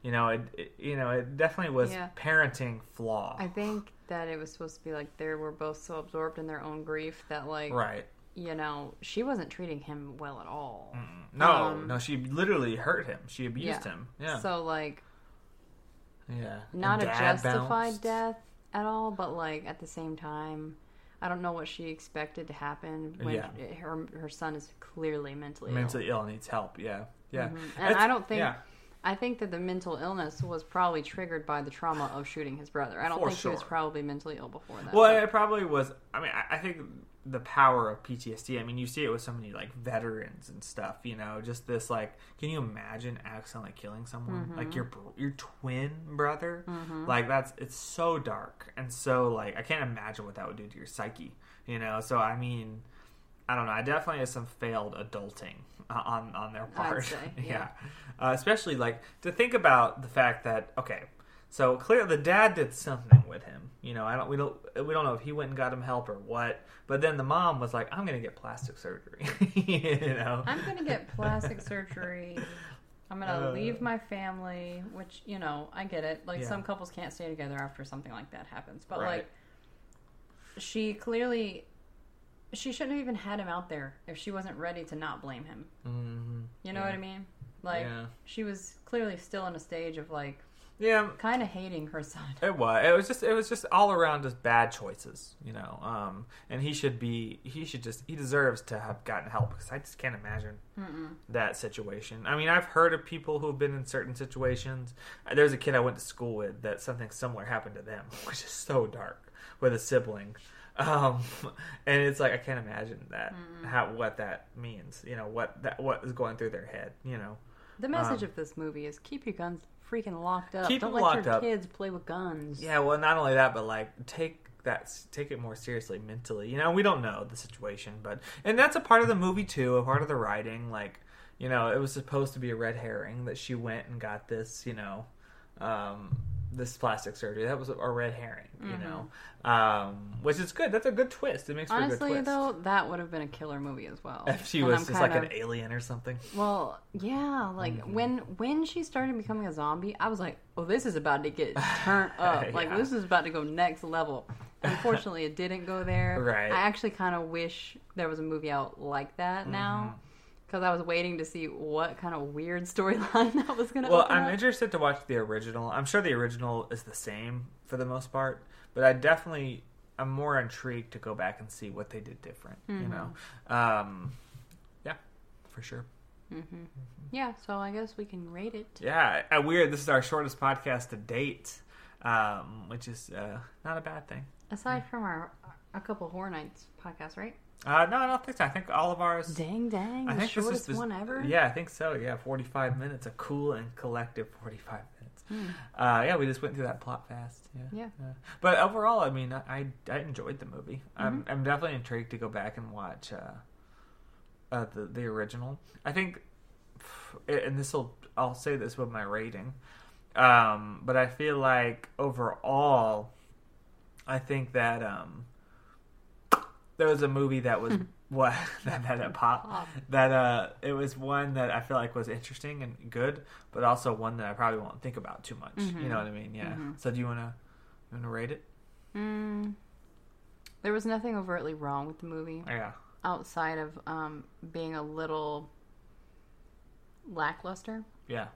You know, it, it you know it definitely was Yeah. parenting flaw. I think that it was supposed to be like they were both so absorbed in their own grief that like right? you know she wasn't treating him well at all. No, Um, no, she literally hurt him. She abused yeah. him. Yeah, So like yeah. not a justified bounced. death at all, but like at the same time, I don't know what she expected to happen when Yeah. her her son is clearly mentally, Mentally ill and needs help. Yeah, yeah. ill. And I don't think Yeah, I think that the mental illness was probably triggered by the trauma of shooting his brother. I don't For think he was probably mentally ill before that. Well, but- it probably was. I mean, I, I think the power of PTSD. I mean, you see it with so many like veterans and stuff. You know, just this like, can you imagine accidentally killing someone Mm-hmm. like your your twin brother? Like that's it's so dark and so like I can't imagine what that would do to your psyche. You know, so I mean. I don't know. I definitely have some failed adulting on on their part. say, [laughs] yeah, yeah. Uh, especially like to think about the fact that okay, so clearly the dad did something with him. You know, I don't we don't we don't know if he went and got him help or what. But then the mom was like, "I'm going to get plastic surgery." [laughs] you know, I'm gonna get plastic surgery. I'm gonna Uh. leave my family, which you know I get it. Like Yeah. some couples can't stay together after something like that happens, but Right. like she clearly she shouldn't have even had him out there if she wasn't ready to not blame him. hmm You know Yeah. what I mean? Like Yeah. she was clearly still in a stage of like yeah. kind of hating her son. It was. It was just. It was just all around just bad choices, you know. Um, and he should be. He should just. He deserves to have gotten help because I just can't imagine that situation. I mean, I've heard of people who have been in certain situations. Uh, There's a kid I went to school with that something similar happened to them, [laughs] which is so dark with a sibling. Um, [laughs] and it's like I can't imagine that how what that means. You know what that what is going through their head. You know. The message Um, of this movie is keep your guns freaking locked up. Keep Don't them let locked your up. kids play with guns. Yeah, well, not only that, but like take that, take it more seriously mentally. You know, we don't know the situation, but and that's a part of the movie too, a part of the writing. Like, you know, it was supposed to be a red herring that she went and got this, you know, um, this plastic surgery. That was a, red herring, you know, um, which is good. That's a good twist. It makes for a good Honestly, twist. though, that would have been a killer movie as well. if she And was I'm just like kind an alien or something. Well, yeah, like Mm-hmm. when when she started becoming a zombie, I was like, "Oh, this is about to get turned [laughs] up. Like Yeah. this is about to go next level." Unfortunately, it didn't go there. [laughs] Right. I actually kind of wish there was a movie out like that now, Mm-hmm. Because I was waiting to see what kind of weird storyline [laughs] that was going to. Be. Well, I'm up. interested to watch the original. I'm sure the original is the same for the most part, but I definitely I'm more intrigued to go back and see what they did different. You Mm-hmm. know, um, yeah, for sure. Yeah, so I guess we can rate it. Yeah, uh, weird. This is our shortest podcast to date, um, which is uh, not a bad thing. Aside from our a couple horror nights podcast, right? Uh, no, I don't think so. I think all of ours. Dang, dang, I the think this is this, one ever. Yeah, I think so. Yeah, 45 minutes, a cool and collective 45 minutes. Hmm. Uh, yeah, we just went through that plot fast. Yeah. Yeah. But overall, I mean, I I enjoyed the movie. I'm Mm-hmm. I'm definitely intrigued to go back and watch uh, uh the the original. I think, [sighs] and this will I'll say this with my rating, um, but I feel like overall, I think that um, there was a movie that was [laughs] what [laughs] that that, that pop, that uh it was one that I feel like was interesting and good, but also one that I probably won't think about too much. You know what I mean? Yeah. So do you wanna you wanna rate it? Mm, there was nothing overtly wrong with the movie Yeah. outside of um, being a little lackluster. Yeah.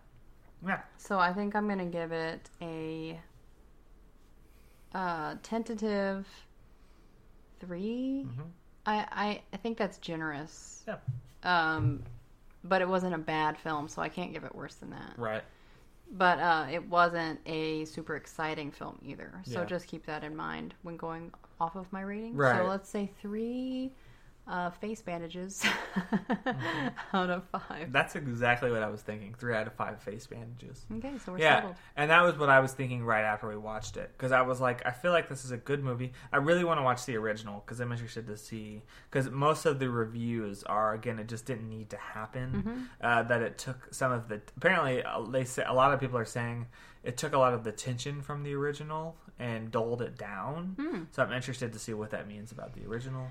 Yeah. So I think I'm gonna give it a uh, tentative 3 Mhm. I, I I think that's generous. Yeah. Um, but it wasn't a bad film, so I can't give it worse than that. Right. But uh, it wasn't a super exciting film either. So Yeah. just keep that in mind when going off of my rating. Right. So let's say three uh, face bandages [laughs] Mm-hmm. out of five. That's exactly what I was thinking. Three out of five face bandages. Okay, so we're yeah, settled. and that was what I was thinking right after we watched it because I was like, I feel like this is a good movie. I really want to watch the original because I'm interested to see because most of the reviews are again, it just didn't need to happen. Uh, that it took some of the apparently uh, they say a lot of people are saying it took a lot of the tension from the original and dulled it down. So I'm interested to see what that means about the original.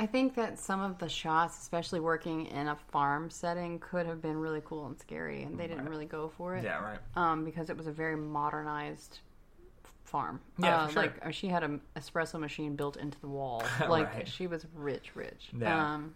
I think that some of the shots, especially working in a farm setting, could have been really cool and scary, and they didn't Right. really go for it. Yeah, right. um, because it was a very modernized farm. Yeah, uh, for sure. like uh, she had an espresso machine built into the wall. [laughs] Like Right. she was rich, rich. Yeah. Um,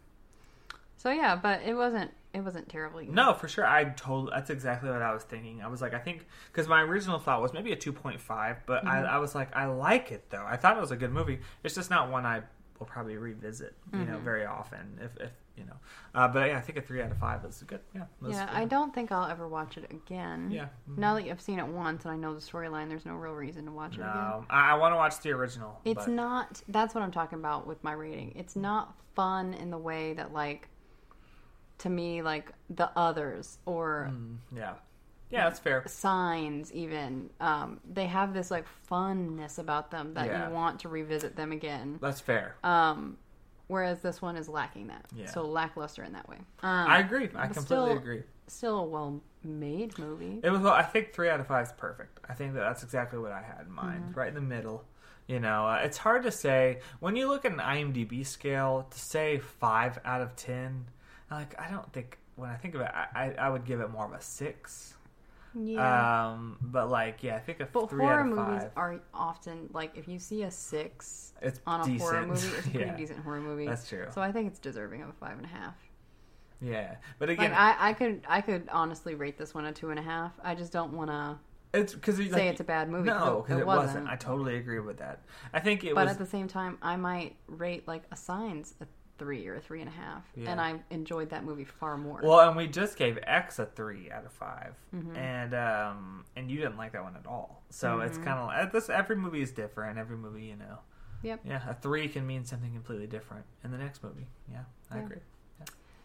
so yeah, but it wasn't. It wasn't terribly. No, for sure. I told that's exactly what I was thinking. I was like, I think because my original thought was maybe a two point five, but I, I was like, I like it though. I thought it was a good movie. It's just not one I will probably revisit, you know, very often. If, if you know, uh, but yeah, I think a three out of five is good. Yeah, Yeah, good. I don't think I'll ever watch it again. Yeah. Now that I've seen it once and I know the storyline, there's no real reason to watch it again. No, I, I want to watch the original. It's but- not. That's what I'm talking about with my rating. It's not fun in the way that like, to me, like the others or Mm, yeah, yeah, that's fair. signs even um, they have this like funness about them that Yeah. you want to revisit them again That's fair. um, whereas this one is lacking that Yeah. so lackluster in that way um, I agree. I completely still- agree. still a well made movie It was. Well, I think three out of five is perfect. I think that that's exactly what I had in mind, Mm-hmm. right in the middle. You know, uh, it's hard to say when you look at an IMDb scale to say five out of ten. Like, I don't think when I think of it, I, I, I would give it more of a six. Yeah Um, but like, yeah, I think a but three horror out of movies five. are often like if you see a six It's on a decent. horror movie it's a [laughs] pretty yeah, decent horror movie That's true. so i think it's deserving of a five and a half yeah, but again, like I, I could i could honestly rate this one a two and a half i just don't want to it's because say it's a bad movie. No, because it it, wasn't. wasn't. I totally agree with that. I think it but was. at the same time, I might rate like a Signs a three or a three and a half, Yeah. and I enjoyed that movie far more. Well, and we just gave X a three out of 5 Mm-hmm. and um, and you didn't like that one at all. So it's Mm-hmm. kind of like this. Every movie is different. Every movie, you know. Yep. Yeah, a three can mean something completely different in the next movie. Yeah, I Yeah. agree.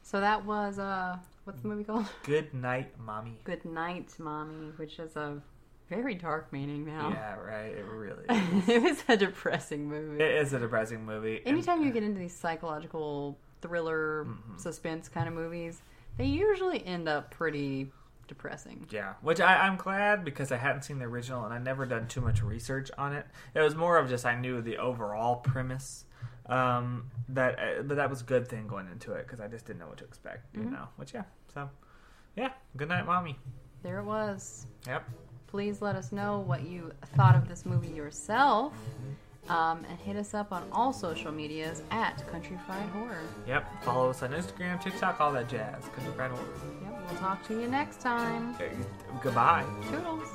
So that was uh, what's the movie called? Good night, mommy. Good Night, Mommy, which is a very dark meaning now. Yeah, right. It really. [laughs] Is. it was a depressing movie. it is a depressing movie. and- Anytime you get into these psychological thriller Mm-hmm. suspense kind of movies, they usually end up pretty depressing. Yeah, which I, I'm glad because I hadn't seen the original and I never done too much research on it. It was more of just I knew the overall premise. Um, that uh, but that was a good thing going into it because I just didn't know what to expect. You know, which yeah. So yeah, good night, mommy. There it was. Yep. Please let us know what you thought of this movie yourself. Um, and hit us up on all social medias at Country Fried Horror. Yep. Follow us on Instagram, TikTok, all that jazz. Country Fried Horror. Yep, we'll talk to you next time. Goodbye. Toodles.